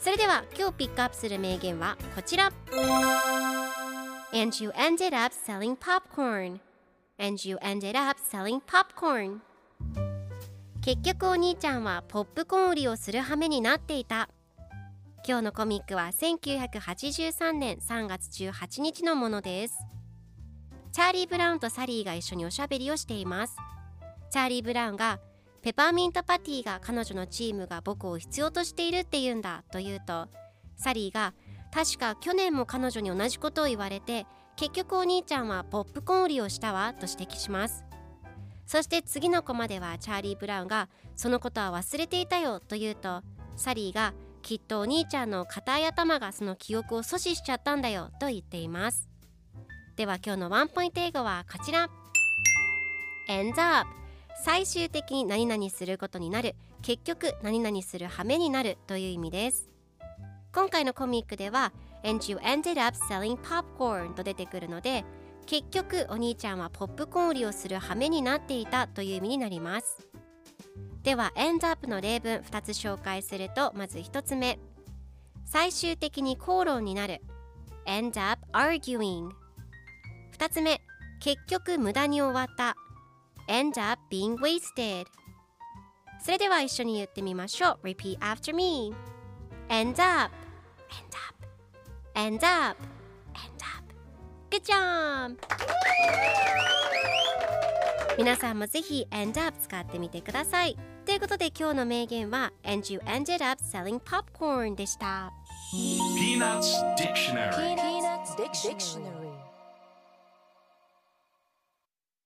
それでは今日ピックアップする名言はこちら。And you ended up selling popcorn. And you ended up selling popcorn. 結局お兄ちゃんはポップコーン売りをする羽目になっていた。今日のコミックは1983年3月18日のものです。チャーリー・ブラウンとサリーが一緒におしゃべりをしています。チャーリー・ブラウンがペパーミントパティが彼女のチームが僕を必要としているって言うんだと言うとサリーが確か去年も彼女に同じことを言われて結局お兄ちゃんはポップコーン売りをしたわと指摘します。そして次のコマではチャーリー・ブラウンがそのことは忘れていたよと言うとサリーがきっとお兄ちゃんの硬い頭がその記憶を阻止しちゃったんだよと言っています。では今日のワンポイント英語はこちら。Ends up! 最終的に何々することになる。結局何々する羽目になるという意味です。今回のコミックでは And you ended up selling popcorn と出てくるので結局お兄ちゃんはポップコーン売りをする羽目になっていたという意味になります。では end up の例文2つ紹介するとまず1つ目。最終的に口論になる。end up arguing 2つ目。結局無駄に終わった。End up being wasted それでは一緒に言ってみましょう repeat after me end up end up end up end up Good job! 皆さんもぜひ end up 使ってみてくださいということで今日の名言は And you ended up selling popcorn でした Peanuts Dictionary Peanuts Dictionary